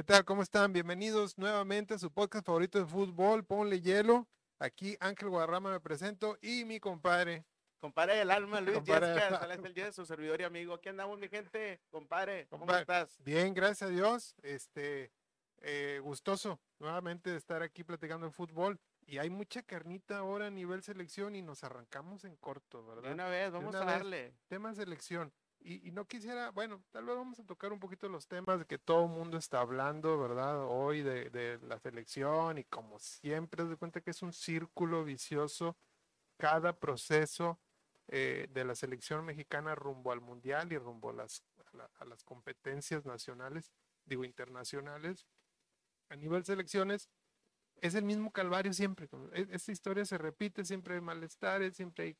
¿Qué tal? ¿Cómo están? Bienvenidos nuevamente a su podcast favorito de fútbol, Ponle Hielo. Aquí Ángel Guadarrama me presento y mi compadre. Compadre del alma, Luis Compadre del Yescas, alma. el día de su servidor y amigo. Aquí andamos, mi gente. Compadre, ¿cómo Compadre. estás? Bien, gracias a Dios. Este, eh, gustoso nuevamente de estar aquí platicando de fútbol. Y hay mucha carnita ahora a nivel selección y nos arrancamos en corto, De ¿verdad? una vez, vamos una a vez. darle. Tema selección. Y, no quisiera, bueno, tal vez vamos a tocar un poquito los temas de que todo el mundo está hablando, ¿verdad? Hoy de, de la selección y como siempre, de cuenta que es un círculo vicioso cada proceso eh, de la selección mexicana rumbo al mundial y rumbo a las, a la- a las competencias nacionales, digo internacionales. A nivel selecciones, es el mismo calvario siempre. e- Esta historia se repite, siempre hay malestares, siempre hay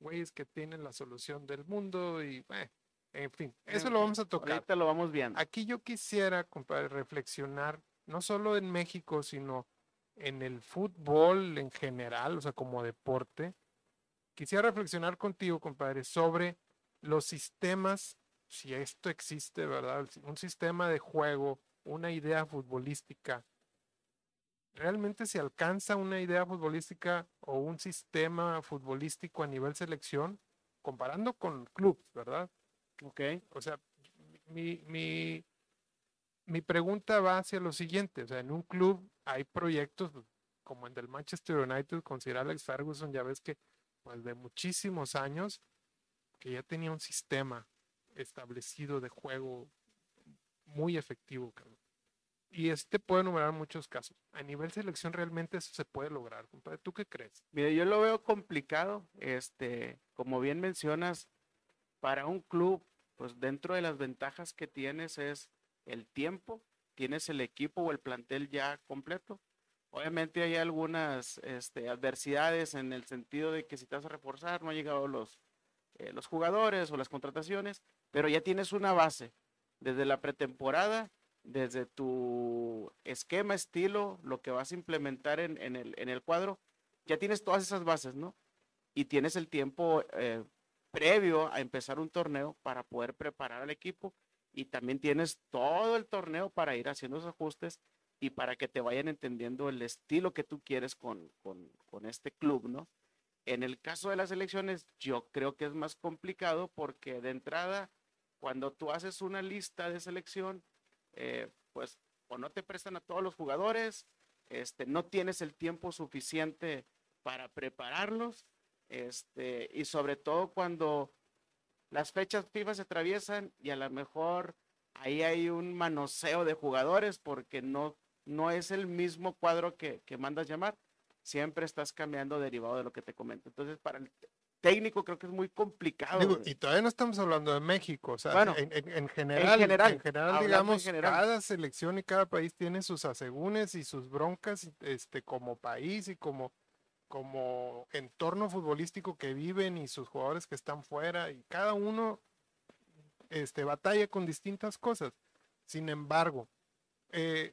güeyes que tienen la solución del mundo y, bueno, en fin, eso En lo fin, vamos a tocar. Ahorita lo vamos viendo. Aquí yo quisiera, compadre, reflexionar, no solo en México, sino en el fútbol en general, o sea, como deporte. Quisiera reflexionar contigo, compadre, sobre los sistemas, si esto existe, ¿verdad? Un sistema de juego, una idea futbolística. ¿Realmente se alcanza una idea futbolística o un sistema futbolístico a nivel selección? Comparando con clubes, ¿verdad? Ok. O sea, mi, mi, mi pregunta va hacia lo siguiente. O sea, en un club hay proyectos como el del Manchester United con Sir Alex Ferguson, ya ves que pues de muchísimos años que ya tenía un sistema establecido de juego muy efectivo. cabrón. Y este puede enumerar muchos casos. A nivel selección realmente eso se puede lograr, compadre. ¿Tú qué crees? Mire, yo lo veo complicado. Este, como bien mencionas, para un club, pues dentro de las ventajas que tienes es el tiempo, tienes el equipo o el plantel ya completo. Obviamente hay algunas este, adversidades en el sentido de que si te vas a reforzar, no han llegado los, eh, los jugadores o las contrataciones, pero ya tienes una base desde la pretemporada, desde tu esquema, estilo, lo que vas a implementar en, el, en el cuadro, ya tienes todas esas bases, ¿no? Y tienes el tiempo eh, previo a empezar un torneo para poder preparar al equipo y también tienes todo el torneo para ir haciendo esos ajustes y para que te vayan entendiendo el estilo que tú quieres con, con, con este club, ¿no? En el caso de las elecciones, yo creo que es más complicado porque de entrada, cuando tú haces una lista de selección, eh, pues o no te prestan a todos los jugadores, este, no tienes el tiempo suficiente para prepararlos, este, y sobre todo cuando las fechas FIFA se atraviesan y a lo mejor ahí hay un manoseo de jugadores porque no, no es el mismo cuadro que, que mandas llamar, siempre estás cambiando derivado de lo que te comento. Entonces, para el técnico creo que es muy complicado. Digo, y todavía no estamos hablando de México, o sea, Bueno, en, en- en general, general, en general, digamos, general. cada selección y cada país tiene sus asegúnes y sus broncas, este, como país y como, como entorno futbolístico que viven y sus jugadores que están fuera, y cada uno, este, batalla con distintas cosas. Sin embargo, eh,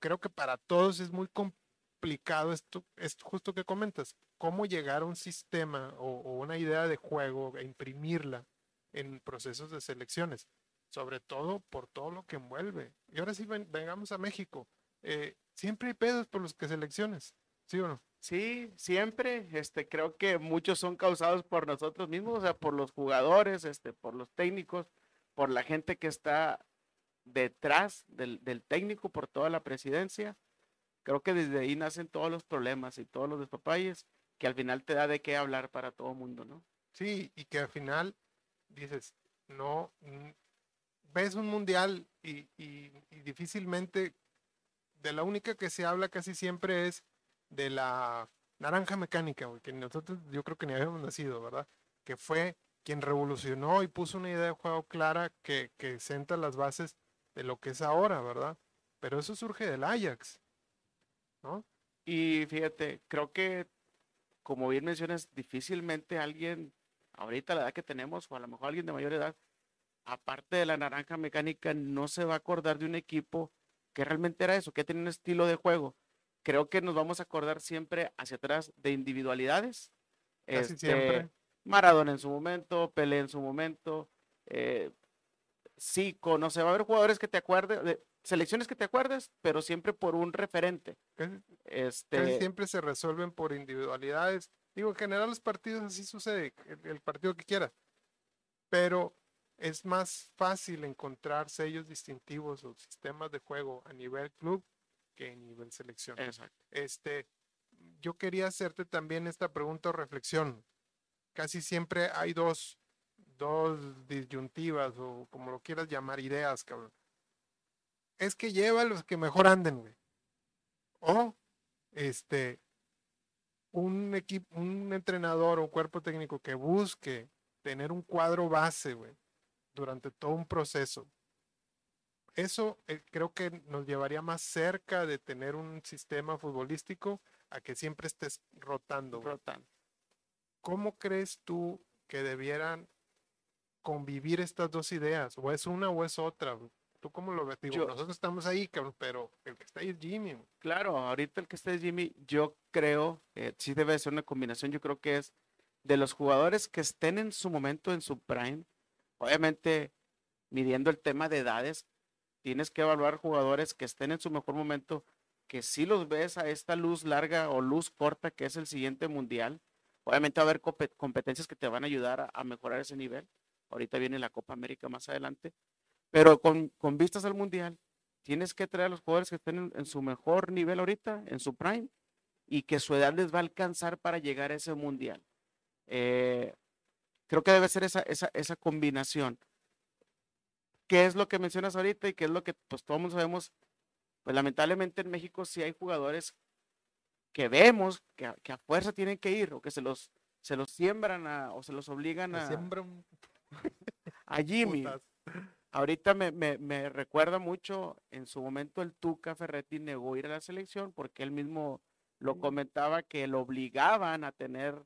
creo que para todos es muy complicado esto, es justo que comentas, cómo llegar a un sistema o, una idea de juego e imprimirla en procesos de selecciones, sobre todo por todo lo que envuelve. Y ahora sí, ven- vengamos a México. Eh, siempre hay pedos por los que selecciones, ¿sí o no? Sí, siempre, este, creo que muchos son causados por nosotros mismos, o sea, por los jugadores, este, por los técnicos, por la gente que está detrás del, del técnico, por toda la presidencia. Creo que desde ahí nacen todos los problemas y todos los despapalles, que al final te da de qué hablar para todo mundo, ¿no? Sí, y que al final dices, no, ves un mundial y- y difícilmente, de la única que se habla casi siempre es de la naranja mecánica, que nosotros yo creo que ni habíamos nacido, ¿verdad? Que fue quien revolucionó y puso una idea de juego clara que, que senta las bases de lo que es ahora, ¿verdad? Pero eso surge del Ajax, ¿no? Y fíjate, creo que, como bien mencionas, difícilmente alguien, ahorita la edad que tenemos, o a lo mejor alguien de mayor edad, aparte de la naranja mecánica, no se va a acordar de un equipo que realmente era eso, que tenía un estilo de juego. Creo que nos vamos a acordar siempre hacia atrás de individualidades. Casi Este, siempre. Maradona en su momento, Pelé en su momento, eh, Zico, no sé, va a haber jugadores que te acuerdes, de- selecciones que te acuerdes, pero siempre por un referente. Casi, casi Este, siempre se resuelven por individualidades. Digo, en general los partidos así sucede, el, el partido que quieras. Pero es más fácil encontrar sellos distintivos o sistemas de juego a nivel club que en nivel selección. exacto. Este, yo quería hacerte también esta pregunta o reflexión. Casi siempre hay dos, dos disyuntivas o como lo quieras llamar, ideas, cabrón. Es que lleva a los que mejor anden, güey. O, este, un equipo, un entrenador o cuerpo técnico que busque tener un cuadro base, güey, durante todo un proceso. Eso eh, creo que nos llevaría más cerca de tener un sistema futbolístico a que siempre estés rotando. güey. Rotan. ¿Cómo crees tú que debieran convivir estas dos ideas? ¿O es una o es otra? ¿Tú cómo lo ves? Digo, Yo- nosotros estamos ahí, cabrón, pero el que está ahí es Jimmy. Claro, ahorita el que esté Jimmy, yo creo, eh, sí debe ser una combinación, yo creo que es de los jugadores que estén en su momento, en su prime, obviamente midiendo el tema de edades, tienes que evaluar jugadores que estén en su mejor momento, que si los ves a esta luz larga o luz corta que es el siguiente mundial, obviamente va a haber compe- competencias que te van a ayudar a, mejorar ese nivel. Ahorita viene la Copa América más adelante, pero con, vistas al mundial, tienes que traer a los jugadores que estén en, en su mejor nivel ahorita, en su prime, y que su edad les va a alcanzar para llegar a ese mundial. Eh, creo que debe ser esa, esa, esa combinación. ¿Qué es lo que mencionas ahorita y qué es lo que pues todos sabemos? Pues lamentablemente en México sí hay jugadores que vemos que a, que a fuerza tienen que ir o que se los, se los siembran a- o se los obligan Que a, siembra un a Jimmy. Ahorita me, me- me recuerda mucho, en su momento el Tuca Ferretti negó ir a la selección porque él mismo lo comentaba que lo obligaban a tener,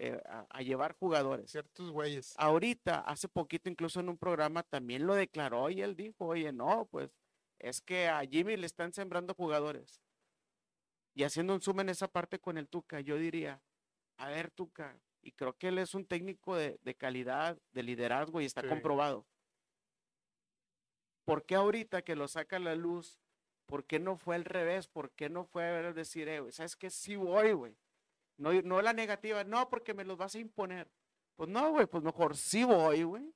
eh, a, a llevar jugadores. ciertos güeyes. Ahorita, hace poquito, incluso en un programa también lo declaró y él dijo, oye, no, pues es que a Jimmy le están sembrando jugadores. Y haciendo un zoom en esa parte con el Tuca, yo diría, a ver, Tuca, y creo que él es un técnico de, de calidad, de liderazgo y está Sí. comprobado. ¿Por qué ahorita que lo saca a la luz, por qué no fue al revés? ¿Por qué no fue a decir, eh, güey, ¿sabes qué? Sí voy, güey. No, no la negativa, no, porque me los vas a imponer. Pues no, güey, pues mejor sí voy, güey.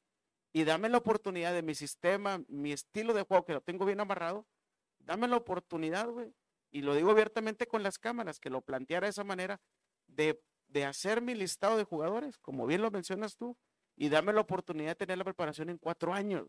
Y dame la oportunidad de mi sistema, mi estilo de juego, que lo tengo bien amarrado. Dame la oportunidad, güey. Y lo digo abiertamente con las cámaras, que lo planteara de esa manera, de, de hacer mi listado de jugadores, como bien lo mencionas tú, y dame la oportunidad de tener la preparación en cuatro años.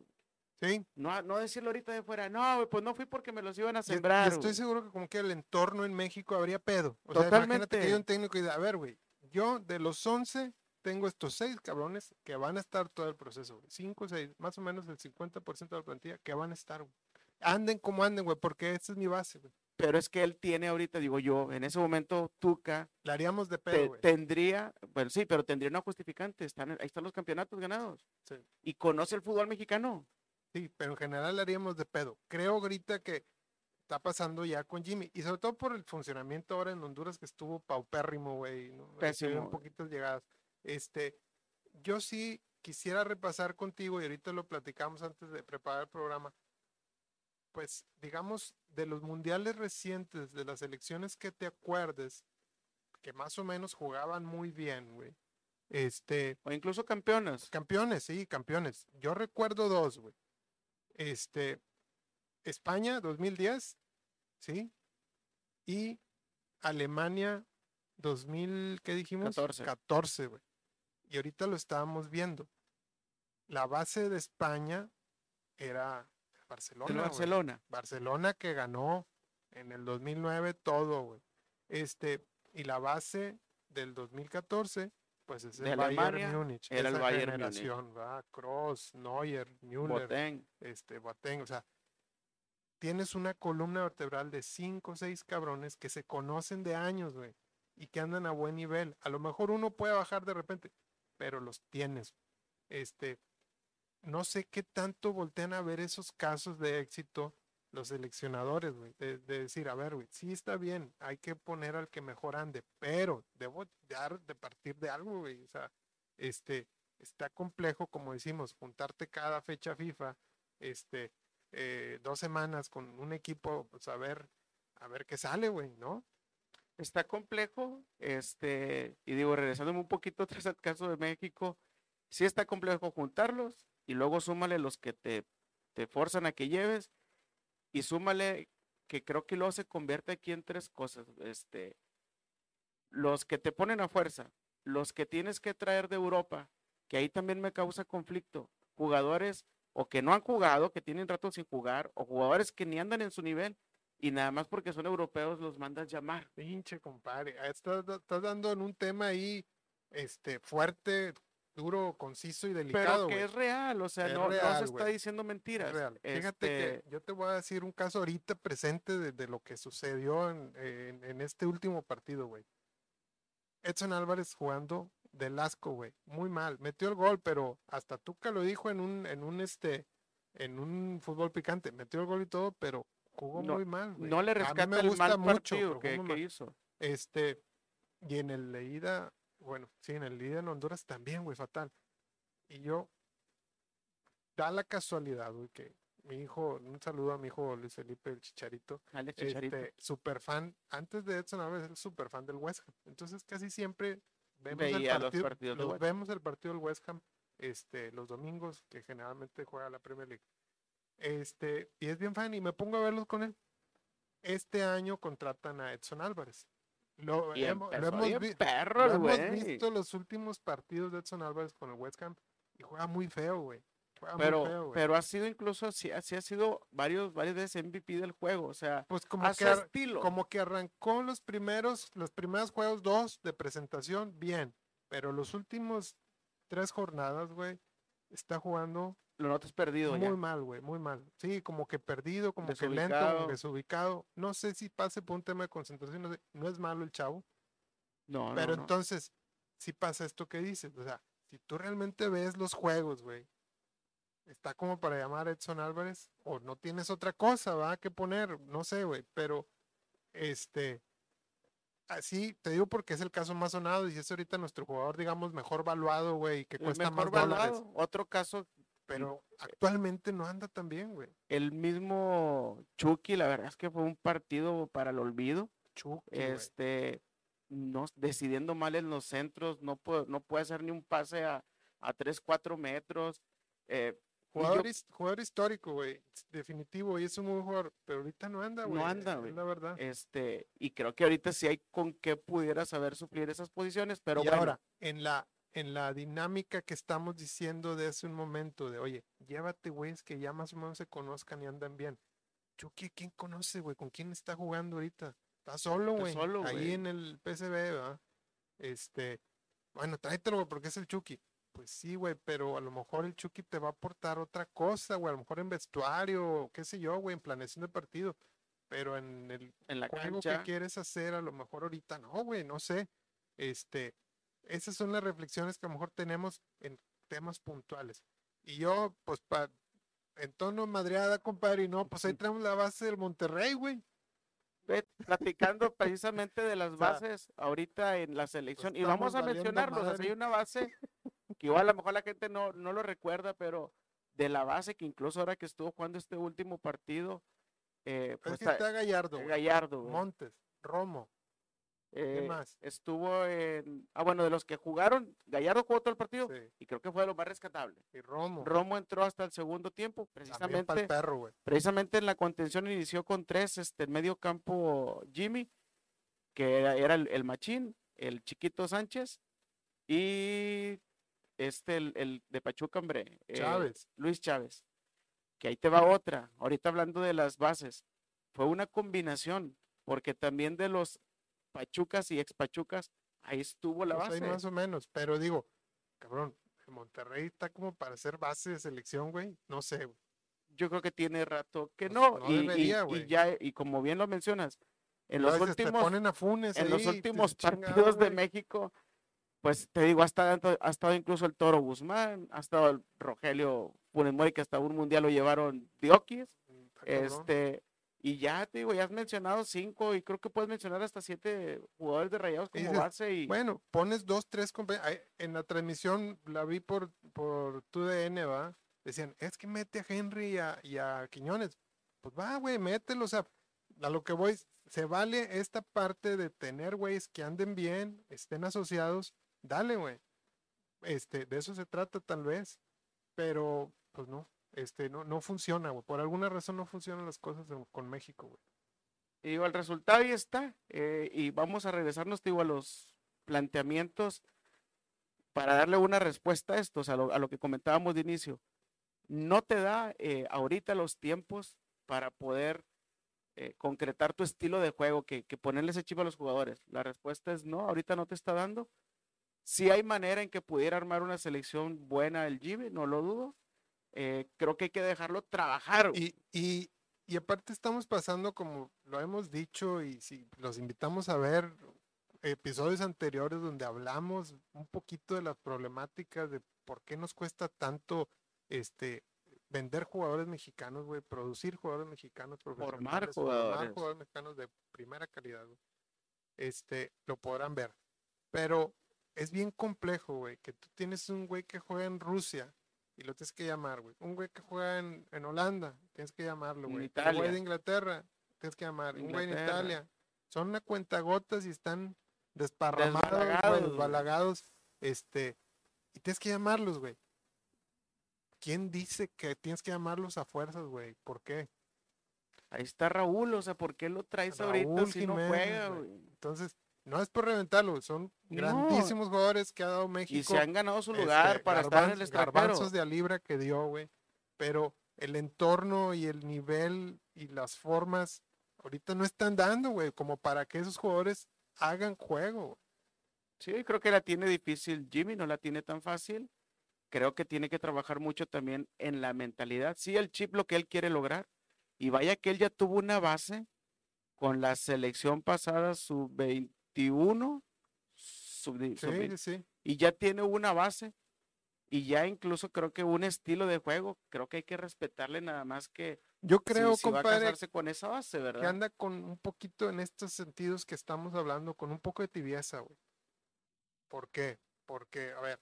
Sí. No, no decirlo ahorita de fuera, no, pues no fui porque me los iban a sembrar. estoy güey". seguro que como que el entorno en México habría pedo. O sea, imagínate que hay Totalmente. un técnico y dice, a ver, güey, yo de los 11 tengo estos seis cabrones que van a estar todo el proceso, güey. Cinco, seis, más o menos el 50% de la plantilla que van a estar, güey. Anden como anden, güey, porque esta es mi base, güey. Pero es que él tiene ahorita, digo yo, en ese momento Tuca La haríamos de pedo, güey. tendría, bueno, sí, pero tendría una justificante. Están, ahí están los campeonatos ganados. Sí. Y conoce el fútbol mexicano. Sí, pero en general haríamos de pedo. Creo ahorita que está pasando ya con Jimmy. Y sobre todo por el funcionamiento ahora en Honduras que estuvo paupérrimo, güey. ¿no? Pésimo, güey. poquitas llegadas. Este, yo sí quisiera repasar contigo, y ahorita lo platicamos antes de preparar el programa. Pues, digamos, de los mundiales recientes, de las elecciones que te acuerdes, que más o menos jugaban muy bien, güey. Este, O incluso campeonas. Campeones, sí, campeones. Yo recuerdo dos, güey. Este, España 2010, ¿sí? Y Alemania 2000, ¿qué dijimos? 14. 14, güey. Y ahorita lo estábamos viendo. La base de España era Barcelona. Barcelona. Barcelona que ganó en el 2009 todo, güey. Este, y la base del 2014, pues es el De Bayern Alemania, Múnich. era el Bayern Múnich. ¿verdad? Kroos, Neuer, Müller, Boateng. este, Boateng, o sea, tienes una columna vertebral de cinco o seis cabrones que se conocen de años, güey, y que andan a buen nivel. A lo mejor uno puede bajar de repente, pero los tienes. Este, no sé qué tanto voltean a ver esos casos de éxito los seleccionadores, güey, de, de decir, a ver, güey, sí está bien, hay que poner al que mejor ande, pero debo dar de partir de algo, güey, o sea, este, está complejo, como decimos, juntarte cada fecha FIFA, este, eh, dos semanas con un equipo, pues a ver, a ver qué sale, güey, ¿no? Está complejo, este, y digo, regresándome un poquito atrás al caso de México, sí está complejo juntarlos y luego súmale los que te, te forzan a que lleves y súmale que creo que luego se convierte aquí en tres cosas, este, los que te ponen a fuerza, los que tienes que traer de Europa, que ahí también me causa conflicto, jugadores o que no han jugado, que tienen rato sin jugar, o jugadores que ni andan en su nivel, y nada más porque son europeos los mandas llamar. Pinche compadre, ah, estás, estás dando en un tema ahí este fuerte, duro, conciso y delicado. Pero que es real, o sea, Es no, no real, se está diciendo Es mentiras. real. Fíjate Este, que yo te voy a decir un caso ahorita presente de, de lo que sucedió en, en- en este último partido, güey. Edson Álvarez jugando del asco, güey. Muy mal. Metió el gol, pero hasta Tuca lo dijo en un, en un este, en un fútbol picante. Metió el gol y todo, pero jugó No- muy mal, güey. no le A mí rescata me el gusta mal mucho, partido que, mal. hizo. Este, y en el leída, bueno, sí, en el leída en Honduras también, güey, fatal. Y yo, da la casualidad, güey, que mi hijo, un saludo a mi hijo Luis Felipe el Chicharito, Alex Chicharito. este, super fan, antes de Edson Álvarez, es super fan del West Ham. Entonces casi siempre vemos el los partido, partidos los vemos el partido del West Ham, este, los domingos, que generalmente juega la Premier League. Este, y es bien fan, y me pongo a verlos con él. Este año contratan a Edson Álvarez. Lo, Y hemos, bien vi- perro, lo el hemos güey. visto los últimos partidos de Edson Álvarez con el West Ham y juega muy feo, güey. Pero, feo, pero ha sido incluso, sí, así ha sido varios, varias veces MVP del juego. O sea, pues como que, estilo. como que arrancó los primeros, los primeros juegos dos de presentación, bien. Pero los últimos tres jornadas, güey, está jugando Lo notas perdido muy ya. mal, güey, muy mal. Sí, como que perdido, como que lento, Desubicado. como que desubicado. No sé si pase por un tema de concentración, no, sé, no es malo el chavo. No, no, Pero no. entonces, sí pasa esto que dices. O sea, si tú realmente ves los juegos, güey, está como para llamar a Edson Álvarez, o no tienes otra cosa, va, que poner, no sé, güey, pero este, así te digo porque es el caso más sonado y es ahorita nuestro jugador, digamos, mejor valuado, güey, que El cuesta mejor más dólares. valuado. Otro caso, Pero actualmente no anda tan bien, güey. el mismo Chucky, la verdad es que fue un partido para el olvido. Chucky, este, no, decidiendo mal en los centros, no puede, no puede hacer ni un pase a, a 3, 4 metros. eh, yo- Jugador, his- jugador histórico, güey, definitivo, y es un buen jugador, pero ahorita no anda, No güey. anda, es güey. La verdad. este, y creo que ahorita sí hay con qué pudiera saber suplir esas posiciones, pero y bueno, ahora, en la, en la dinámica que estamos diciendo de hace un momento, de oye, llévate güeyes que ya más o menos se conozcan y andan bien. Chucky, ¿quién conoce, güey? ¿Con quién está jugando ahorita? Está solo, güey. solo, Ahí en el PSV, ¿verdad? Este, bueno, tráetelo, güey, porque es el Chucky. Pues sí, güey, pero a lo mejor el Chucky te va a aportar otra cosa, güey, a lo mejor en vestuario, qué sé yo, güey, en planeación de partido. Pero en el en la juego cancha, que quieres hacer, a lo mejor ahorita no, güey, no sé. Este, esas son las reflexiones que a lo mejor tenemos en temas puntuales. Y yo, pues, pa, en tono madreada, compadre, y no, pues ahí traemos la base del Monterrey, güey. ve, platicando precisamente de las O sea, bases ahorita en la selección, y estamos vamos a mencionarlos, o hay una base que igual a lo mejor la gente no, no lo recuerda, pero de la base que incluso ahora que estuvo jugando este último partido, eh, pues es que está- está Gallardo, Gallardo. Montes, Romo, ¿qué Eh, más? estuvo en. Ah, bueno, de los que jugaron, Gallardo jugó todo el partido Sí, y creo que fue de lo más rescatable. y Romo. Romo entró hasta el segundo tiempo, precisamente, el perro, precisamente en la contención inició con tres, este, en medio campo Jimmy, que era, era el, el machín, el chiquito Sánchez y este, el, el de Pachuca, hombre, eh, Chávez. Luis Chávez. Que ahí te va otra. Ahorita hablando de las bases, fue una combinación, porque también de los Pachucas y ex Pachucas, ahí estuvo la Pues ahí base. más o menos, pero digo, cabrón, Monterrey está como para ser base de selección, güey. No sé, güey. Yo creo que tiene rato que Pues no. no y, debería, ya, y como bien lo mencionas, en los últimos, ponen a Funes en los ahí, últimos dices, "Chingado, partidos de güey". México, pues te digo, ha estado, ha estado incluso el Toro Guzmán, ha estado el Rogelio Funes Mori, que hasta un mundial lo llevaron Diokis, Está cabrón. este, y ya te digo, ya has mencionado cinco, y creo que puedes mencionar hasta siete jugadores de rayados como dices, base, y Bueno, pones dos, tres En la transmisión la vi por, por TUDN, ¿va? decían, es que mete a Henry y a, y a Quiñones. Pues va, güey, mételo. O sea, a lo que voy, se vale esta parte de tener güeyes que anden bien, estén asociados. Dale, güey. Este, de eso se trata tal vez. Pero, pues no, este, no, no funciona, güey. Por alguna razón no funcionan las cosas con México. Y digo, el resultado ahí está. eh, y vamos a regresarnos, digo, a los planteamientos para darle una respuesta a esto, o sea, a lo, a lo que comentábamos de inicio. No te da eh, ahorita los tiempos para poder eh, concretar tu estilo de juego, que, que ponerle ese chip a los jugadores. La respuesta es no, ahorita no te está dando. Si hay manera en que pudiera armar una selección buena el Jimmy, no lo dudo. Eh, creo que hay que dejarlo trabajar. Y, y, y aparte estamos pasando, como lo hemos dicho, y si los invitamos a ver episodios anteriores donde hablamos un poquito de las problemáticas de por qué nos cuesta tanto este vender jugadores mexicanos, güey, producir jugadores mexicanos profesionales, jugadores. jugadores mexicanos de primera calidad. Este, lo podrán ver. Pero es bien complejo, güey, que tú tienes un güey que juega en Rusia y lo tienes que llamar, güey. Un güey que juega en, en Holanda, tienes que llamarlo, güey. Un güey de Inglaterra, tienes que llamar. Un güey en. Italia. Son una cuentagotas y están desparramados, Desbalagados, desbalagados, este, y tienes que llamarlos, güey. ¿Quién dice que tienes que llamarlos a fuerzas, güey? ¿Por qué? Ahí está Raúl, o sea, ¿por qué lo traes ahorita si no juega, güey? Entonces, no es por reventarlo, son No. grandísimos jugadores que ha dado México. Y se han ganado su este, lugar para estar en el extranjero. garbanzos de a libra que dio, güey. Pero el entorno y el nivel y las formas ahorita no están dando, güey, como para que esos jugadores hagan juego. Sí, creo que la tiene difícil Jimmy, no la tiene tan fácil. Creo que tiene que trabajar mucho también en la mentalidad. Sí, el chip lo que él quiere lograr. Y vaya que él ya tuvo una base con la selección pasada, sub-21, sub, Sí, sí, sí. y ya tiene una base. Y ya incluso creo que un estilo de juego, creo que hay que respetarle nada más que Yo si- creo, si, va a compadre, casarse con esa base, que ¿verdad? anda con un poquito en estos sentidos que estamos hablando, con un poco de tibieza, güey. ¿Por qué? Porque, a ver,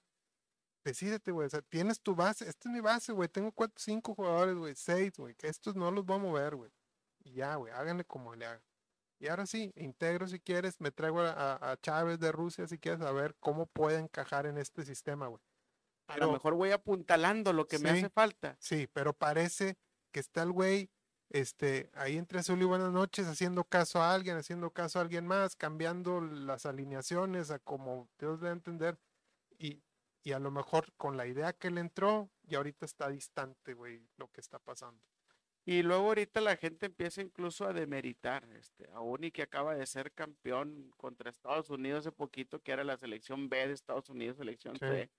decídete, güey. O sea, tienes tu base. Esta es mi base, güey. Tengo cuatro, cinco jugadores, güey. Seis, güey. Que estos no los voy a mover, güey. Y ya, güey. Háganle como le hagan. Y ahora sí, integro si quieres. Me traigo a, a- a Chávez de Rusia si quieres a ver cómo puede encajar en este sistema, güey. A Pero- lo mejor voy apuntalando lo que me hace falta. Sí, pero parece que está el güey, este, ahí entre azul y buenas noches, haciendo caso a alguien, haciendo caso a alguien más, cambiando las alineaciones a como Dios debe entender. Y, y a lo mejor con la idea que le entró, y ahorita está distante, güey, lo que está pasando. Y luego ahorita la gente empieza incluso a demeritar, este, a Uni que acaba de ser campeón contra Estados Unidos hace poquito, que era la selección B de Estados Unidos, selección Sí. C.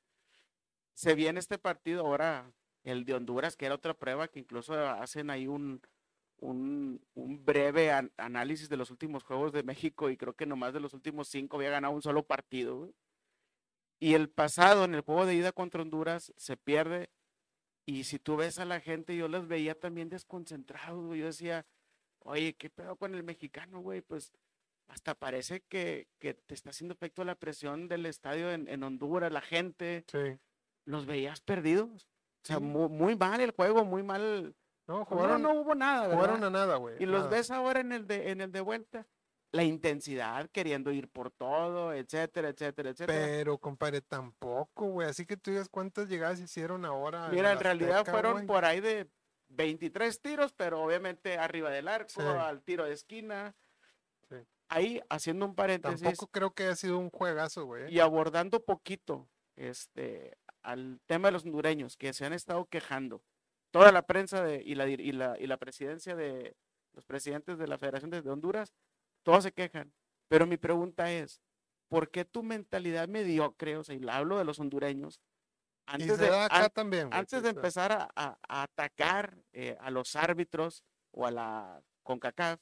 Se viene este partido ahora, el de Honduras, que era otra prueba, que incluso hacen ahí un, un, un breve an- análisis de los últimos juegos de México y creo que nomás de los últimos cinco había ganado un solo partido. güey. Y el pasado, en el juego de ida contra Honduras, se pierde y si tú ves a la gente, yo los veía también desconcentrados, güey. Yo decía, oye, ¿qué pedo con el mexicano, güey? Pues hasta parece que, que te está haciendo efecto la presión del estadio en, en Honduras, la gente, Sí. los veías perdidos. O sea, Sí. muy, mal el juego, muy mal. No, Jugaron, jugaron, no, hubo nada, jugaron ¿verdad? a nada, güey. Y los ves ahora en el de, en el de vuelta. La intensidad, queriendo ir por todo, etcétera, etcétera, etcétera. Pero, compadre, tampoco, güey. Así que tú digas cuántas llegadas hicieron ahora. Mira, el en realidad Azteca, fueron güey? por ahí de 23 tiros, pero obviamente arriba del arco, Sí. al tiro de esquina. Sí. Ahí, haciendo un paréntesis Tampoco creo que haya sido un juegazo, güey. ¿eh? y abordando poquito este, al tema de los hondureños que se han estado quejando. Toda la prensa de, y, la, y, la, y la presidencia de los presidentes de la Federación de de Honduras, todos se quejan. Pero mi pregunta es, ¿por qué tu mentalidad mediocre, o sea, y la hablo de los hondureños, Y antes de, an- también, antes de empezar a, a- a atacar eh, a los árbitros o a la CONCACAF,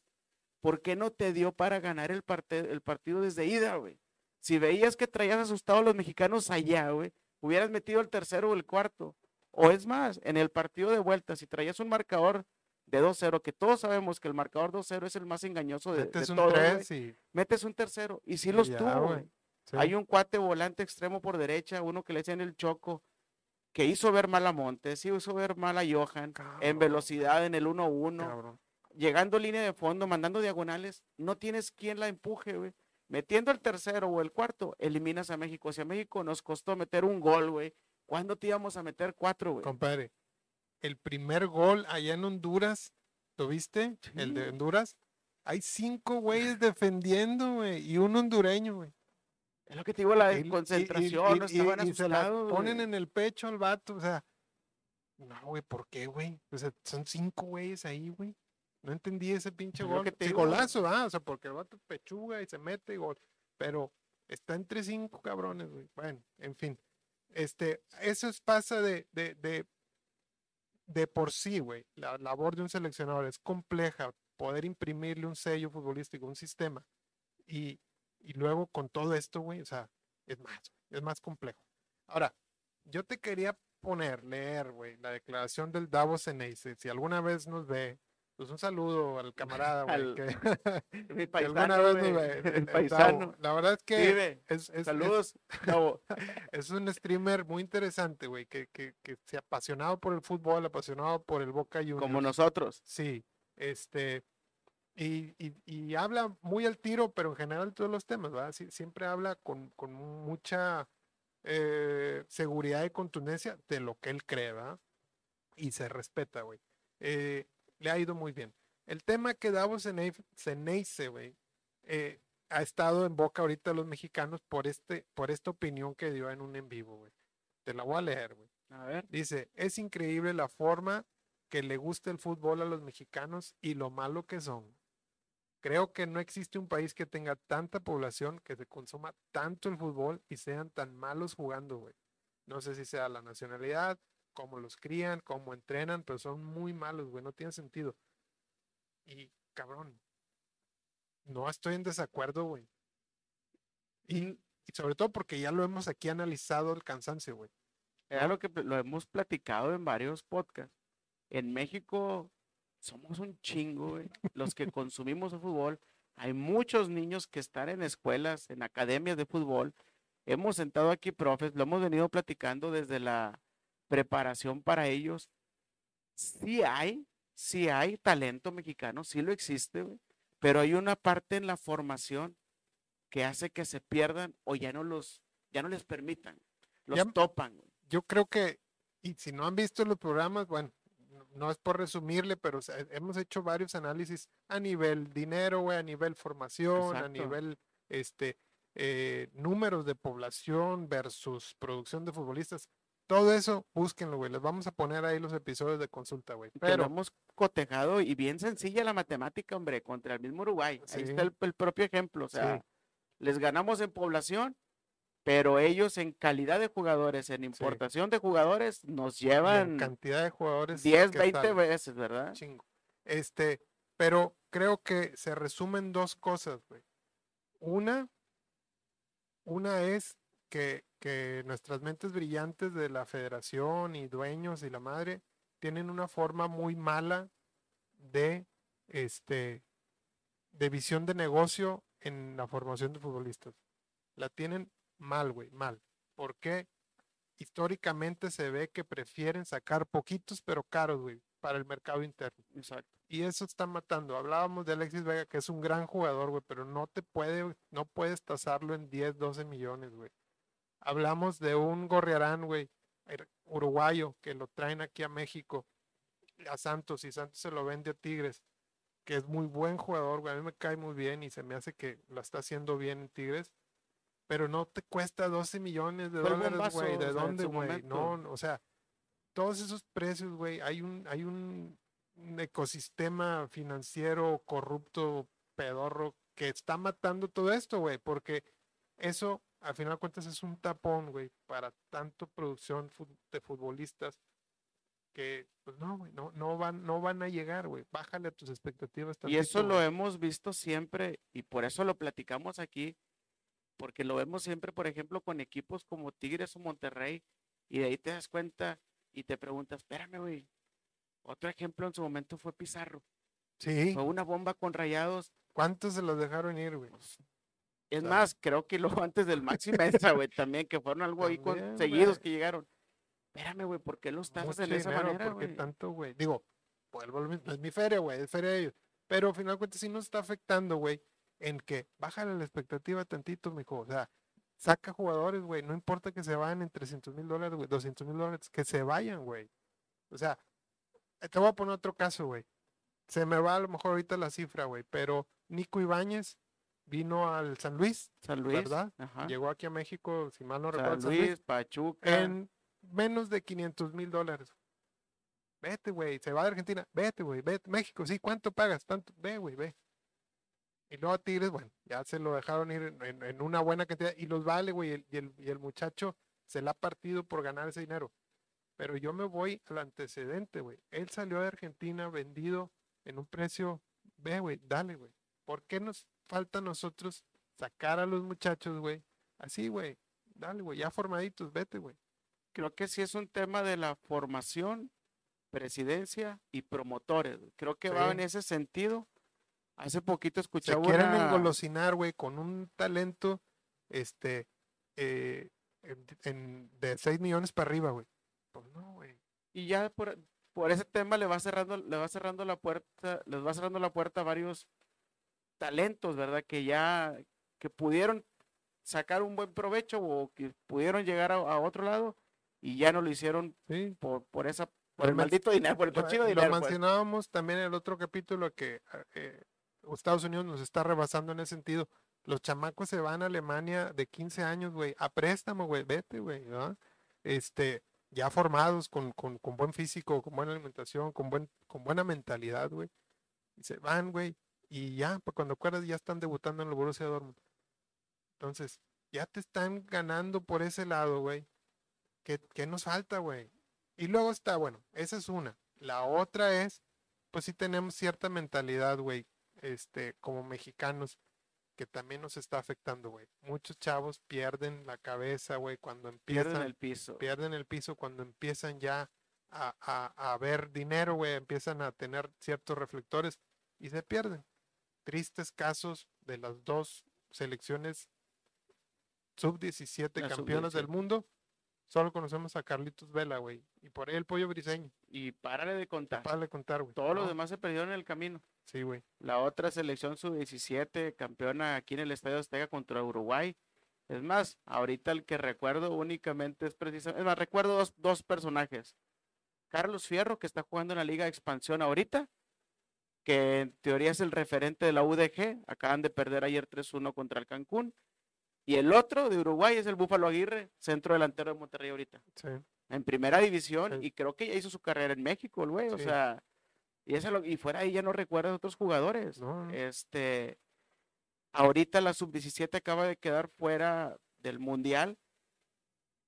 ¿por qué no te dio para ganar el, parte- el partido desde ida, güey? Si veías que traías asustados a los mexicanos allá, güey, hubieras metido el tercero o el cuarto. O es más, en el partido de vuelta, si traías un marcador de 2-0, que todos sabemos que el marcador 2-0 es el más engañoso de, de Metes un todos, güey, 3 y, metes un tercero. Y sí los ya, tuvo. Sí. Hay un cuate volante extremo por derecha, uno que le decían el Choco. que hizo ver mal a Montes, hizo ver mal a Johan en velocidad en el 1-1, cabrón. llegando línea de fondo, mandando diagonales, no tienes quien la empuje, güey. Metiendo el tercero o el cuarto, eliminas a México. Si a México nos costó meter un gol, güey, ¿cuándo te íbamos a meter cuatro, güey? Compadre, el primer gol allá en Honduras, ¿lo viste? El de. Honduras. Hay cinco güeyes defendiendo, güey, y un hondureño, güey. Es lo que te digo, la Y- no estaban y se la asustados, ponen güey. en el pecho al vato, o sea, no, güey, ¿por qué, güey? O sea, son cinco güeyes ahí, güey. No entendí ese pinche gol. que te Sí, golazo, ah, o sea, porque el vato pechuga y se mete y gol. Pero está entre cinco cabrones, güey. Bueno, en fin. Este, eso es, pasa de, de, de, de por sí, güey. La labor de un seleccionador es compleja. Poder imprimirle un sello futbolístico, un sistema. Y, y luego con todo esto, güey, o sea, es más, es más complejo. Ahora, yo te quería poner, leer, güey, la declaración del Davos Eneise. Si alguna vez nos ve, pues un saludo al camarada, güey, Al que, Mi que paisano, vez el paisano. La verdad es que es, Saludos, es un streamer muy interesante, güey, que, que, que se apasionado por el fútbol, apasionado por el Boca Juniors. como nosotros. Sí, este, y, y, y habla muy al tiro, pero en general todos los temas, ¿verdad? Sie- siempre habla con, con mucha eh, seguridad y contundencia de lo que él cree, ¿verdad? Y se respeta, güey. Eh, le ha ido muy bien. El tema que Davos Ceneice, güey, eh, ha estado en boca ahorita de los mexicanos por, este, por esta opinión que dio en un en vivo, güey. Te la voy a leer, güey. A ver. Dice, es increíble la forma que le gusta el fútbol a los mexicanos y lo malo que son. Creo que no existe un país que tenga tanta población que se consuma tanto el fútbol y sean tan malos jugando, güey. No sé si sea la nacionalidad, cómo los crían, cómo entrenan, pero son muy malos, güey. No tiene sentido. Y, cabrón, no estoy en desacuerdo, güey. Y, sobre todo porque ya lo hemos aquí analizado el cansancio, güey. Era lo que lo hemos platicado en varios podcasts. En México somos un chingo, güey, los que consumimos el fútbol. Hay muchos niños que están en escuelas, en academias de fútbol. Hemos sentado aquí profes, lo hemos venido platicando desde la preparación para ellos. Sí hay, sí hay talento mexicano, sí lo existe, pero hay una parte en la formación que hace que se pierdan o ya no los, ya no les permitan, los Ya- topan, yo creo que, y si no han visto los programas, bueno, no- es por resumirle, pero hemos hecho varios análisis a nivel dinero, a nivel formación, a nivel este eh, números de población versus producción de futbolistas. Todo eso, búsquenlo, güey. Les vamos a poner ahí los episodios de consulta, güey. que lo Pero, hemos cotejado y bien sencilla la matemática, hombre, contra el mismo Uruguay. Ahí está el, el propio ejemplo. O Sí. sea, les ganamos en población, pero ellos en calidad de jugadores, en importación de jugadores, nos en llevan cantidad de jugadores. 10, que 20 salen. veces, ¿verdad? Chingo. Este, pero creo que se resumen dos cosas, güey. Una, una es que, que nuestras mentes brillantes de la federación y dueños y la madre tienen una forma muy mala de este de visión de negocio en la formación de futbolistas. La tienen mal, güey, mal. ¿Por qué? Históricamente se ve que prefieren sacar poquitos pero caros, güey, para el mercado interno. Exacto. Y eso está matando. Hablábamos de Alexis Vega, que es un gran jugador, güey, pero no te puede, no puedes tasarlo en 10, 12 millones, güey. Hablamos de un Gorriarán, güey, er- uruguayo, que lo traen aquí a México, a Santos, y Santos se lo vende a Tigres, que es muy buen jugador, güey. A mí me cae muy bien y se me hace que lo está haciendo bien en Tigres. Pero no te cuesta 12 millones de Fue dólares, güey. ¿De dónde, güey? No, no, o sea, todos esos precios, güey, hay un, hay un ecosistema financiero corrupto, pedorro, que está matando todo esto, güey, porque eso, al final de cuentas, es un tapón, güey, para tanto producción de futbolistas que, pues no, güey, no, no, van, no van a llegar, güey. Bájale a tus expectativas. Y eso lo güey. hemos visto siempre y por eso lo platicamos aquí, porque lo vemos siempre, por ejemplo, con equipos como Tigres o Monterrey, y de ahí te das cuenta y te preguntas, espérame, güey. Otro ejemplo en su momento fue Pizarro. Sí, Fue una bomba con rayados. ¿cuántos se los dejaron ir, güey? Es Claro. más, creo que luego antes del Maxi Mesa, güey, también, que fueron algo ahí con- seguidos que llegaron. Espérame, güey, ¿por qué los tasas de esa dinero, manera, ¿por qué tanto, güey? Digo, vuelvo a lo mismo, no es mi feria, güey, es feria de ellos. Pero al final de cuentas sí nos está afectando, güey, en que bájale la expectativa tantito, mijo. O sea, saca jugadores, güey. No importa que se vayan en 300 mil dólares, güey, 200 mil dólares, que se vayan, güey. O sea, eh, te voy a poner otro caso, güey. Se me va a lo mejor ahorita la cifra, güey, pero Nico Ibáñez vino al San Luis, San Luis, ¿verdad? Ajá. llegó aquí a México, si mal no San recuerdo, Luis, San Luis, Pachuca. en menos de 500 mil dólares. Vete, güey, se va de Argentina, vete, güey, vete, México, sí, ¿cuánto pagas? Tanto, ve, güey, ve. Y luego a Tigres, bueno, ya se lo dejaron ir en, una buena cantidad y los vale, güey, y el- y el, y el muchacho se la ha partido por ganar ese dinero. Pero yo me voy al antecedente, güey. Él salió de Argentina vendido en un precio, ve, güey, dale, güey. ¿Por qué nos falta a nosotros sacar a los muchachos, güey? Así, güey, dale, güey, ya formaditos, vete, güey. Creo que sí es un tema de la formación, presidencia y promotores. Creo que va en ese sentido. Hace poquito se escuchaba quieren engolosinar, güey, con un talento, este, eh, en- en- de 6 millones para arriba, güey. Pues no, güey. y ya por, por ese tema le va cerrando, le va cerrando la puerta, les va cerrando la puerta a varios talentos, ¿verdad? Que ya, que pudieron sacar un buen provecho o que pudieron llegar a, a otro lado y ya no lo hicieron Sí. por, por esa, por Lo el maldito dinero, por el Lo- cochino Lo dinero. pues. mencionábamos también en el otro capítulo que ah, eh, Estados Unidos nos está rebasando en ese sentido. Los chamacos se van a Alemania de 15 años, güey, a préstamo, güey, vete, güey, ¿no? Este, ya formados, con, con, con buen físico, con buena alimentación, con, buen, con buena mentalidad, güey. Y se van, güey, y ya, pues cuando acuerdas, ya están debutando en el Borussia Dortmund. Entonces, ya te están ganando por ese lado, güey. ¿Qué, qué nos falta, güey? Y luego está, bueno, esa es una. La otra es, pues sí tenemos cierta mentalidad, güey, este, como mexicanos, que también nos está afectando, güey. Muchos chavos pierden la cabeza, güey, cuando empiezan, Pierden el piso. pierden el piso, cuando empiezan ya a, a, a ver dinero, güey, empiezan a tener ciertos reflectores y se pierden. Tristes casos de las dos selecciones sub-17 La campeonas del sub-17. mundo. Solo conocemos a Carlitos Vela, güey. Y por ahí el pollo briseño. Y párale de contar. Para de contar, güey. Todos los demás se perdieron en el camino. Sí, güey. La otra selección sub-17, campeona aquí en el Estadio Azteca contra Uruguay. Es más, ahorita el que recuerdo únicamente es precisamente, es más, recuerdo dos, dos personajes. Carlos Fierro, que está jugando en la Liga de Expansión ahorita, que en teoría es el referente de la UDG, acaban de perder ayer 3-1 contra el Cancún. Y el otro de Uruguay es el Búfalo Aguirre, centro delantero de Monterrey ahorita, Sí. en primera división, Sí. y creo que ya hizo su carrera en México, el güey, o sea, y, lo- y fuera ahí ya no recuerdo otros jugadores. No. Este, ahorita la sub-17 acaba de quedar fuera del mundial,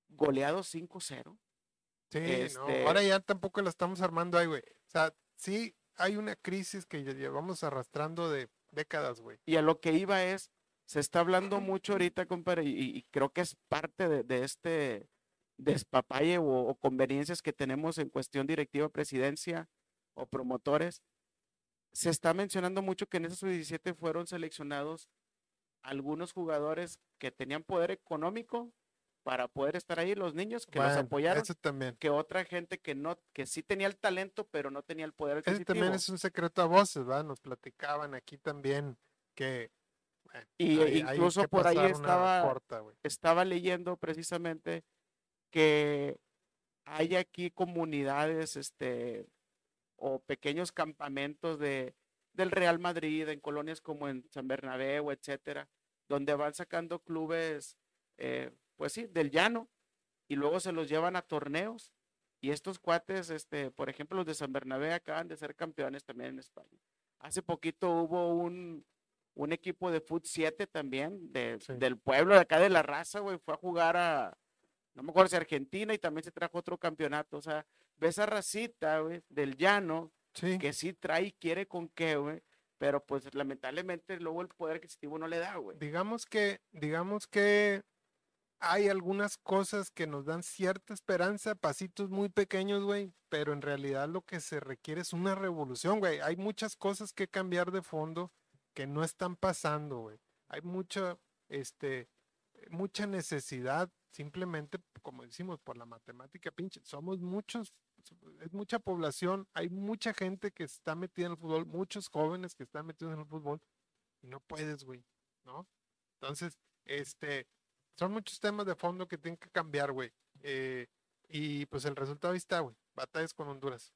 goleado 5-0. Sí, no, Este- ahora ya tampoco la estamos armando ahí, güey. O sea, sí hay una crisis que llevamos arrastrando de décadas, güey. Y a lo que iba es, se está hablando mucho ahorita, compadre, y, y creo que es parte de, de este despapalle o, o conveniencias que tenemos en cuestión directiva, presidencia o promotores. Se está mencionando mucho que en esa sub-17 fueron seleccionados algunos jugadores que tenían poder económico para poder estar ahí, los niños que los Bueno, apoyaron, Eso también. que otra gente que no, que sí tenía el talento, pero no tenía el poder Ese adquisitivo. también es un secreto a voces, ¿verdad? Nos platicaban aquí también que. bueno, Y, hay- hay incluso por ahí estaba, corta, estaba leyendo precisamente que hay aquí comunidades, este, o pequeños campamentos de, del Real Madrid, en colonias como en San Bernabéu, etcétera, donde van sacando clubes, eh, pues sí, del llano, y luego se los llevan a torneos. Y estos cuates, este, por ejemplo, los de San Bernabé acaban de ser campeones también en España. Hace poquito hubo un, un equipo de Foot 7 también, de, Sí. del pueblo de acá de la raza, güey, fue a jugar a, no me acuerdo si Argentina y también se trajo otro campeonato. O sea, ves a racita, güey, del llano, Sí. que sí trae y quiere con qué, güey, pero pues lamentablemente luego el poder adquisitivo no le da, güey. digamos que, digamos que hay algunas cosas que nos dan cierta esperanza, pasitos muy pequeños, güey, pero en realidad lo que se requiere es una revolución, güey. Hay muchas cosas que cambiar de fondo que no están pasando, güey. Hay mucha, este, mucha necesidad simplemente, como decimos, por la matemática, pinche, somos muchos, es mucha población, hay mucha gente que está metida en el fútbol, muchos jóvenes que están metidos en el fútbol, y no puedes, güey, ¿no? Entonces, este, son muchos temas de fondo que tienen que cambiar, güey. Eh, y pues el resultado ahí está, güey. Batallas con Honduras.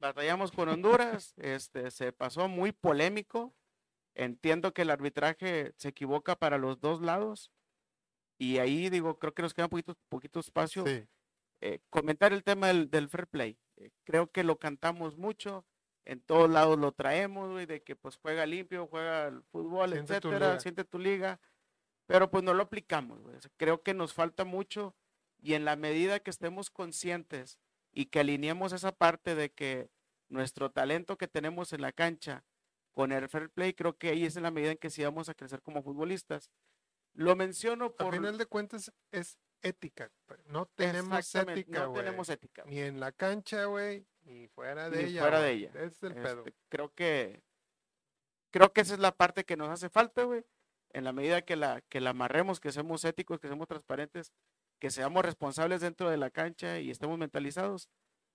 Batallamos con Honduras, este, se pasó muy polémico. Entiendo que el arbitraje se equivoca para los dos lados. Y ahí digo, creo que nos queda un poquito, poquito espacio. Eh, comentar el tema del, del fair play. Eh, creo que lo cantamos mucho, en todos lados lo traemos, güey, de que pues juega limpio, juega el fútbol, etcétera, siente tu liga, pero pues no lo aplicamos, güey. creo que nos falta mucho y en la medida que estemos conscientes y que alineemos esa parte de que nuestro talento que tenemos en la cancha con el fair play, creo que ahí es en la medida en que sí vamos a crecer como futbolistas. Lo menciono por... Al final de cuentas es ética. No tenemos ética, No tenemos ética. Ni en la cancha, güey, ni fuera de ella. fuera de ella. Es el pedo. Este, creo que creo que esa es la parte que nos hace falta, güey. En la medida que la que la amarremos, que seamos éticos, que seamos transparentes, que seamos responsables dentro de la cancha y estemos mentalizados,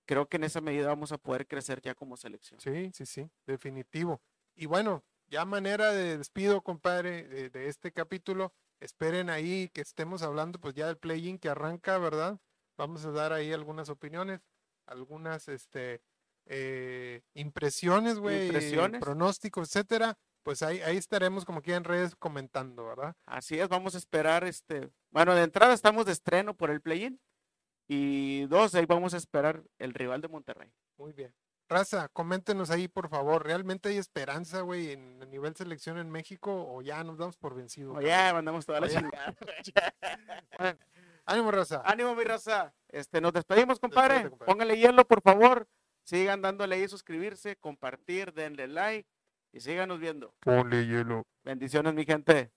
creo que en esa medida vamos a poder crecer ya como selección. Sí, sí, sí, definitivo. Y bueno, ya manera de despido, compadre, de este capítulo esperen ahí que estemos hablando pues ya del play-in que arranca, ¿verdad? Vamos a dar ahí algunas opiniones, algunas este eh, impresiones, güey, pronósticos, etcétera. Pues ahí, ahí estaremos como que en redes comentando, ¿verdad? Así es, vamos a esperar este, bueno, de entrada estamos de estreno por el play-in y dos, ahí vamos a esperar el rival de Monterrey. Muy bien. Raza, coméntenos ahí, por favor. ¿Realmente hay esperanza, güey, en el nivel selección en México o ya nos damos por vencido? O ya mandamos toda la chingada. ánimo, raza. Ánimo, mi raza. Este, nos despedimos, compadre. Póngale hielo, por favor. Sigan dándole ahí suscribirse, compartir, denle like y síganos viendo. Ponle hielo. Bendiciones, mi gente.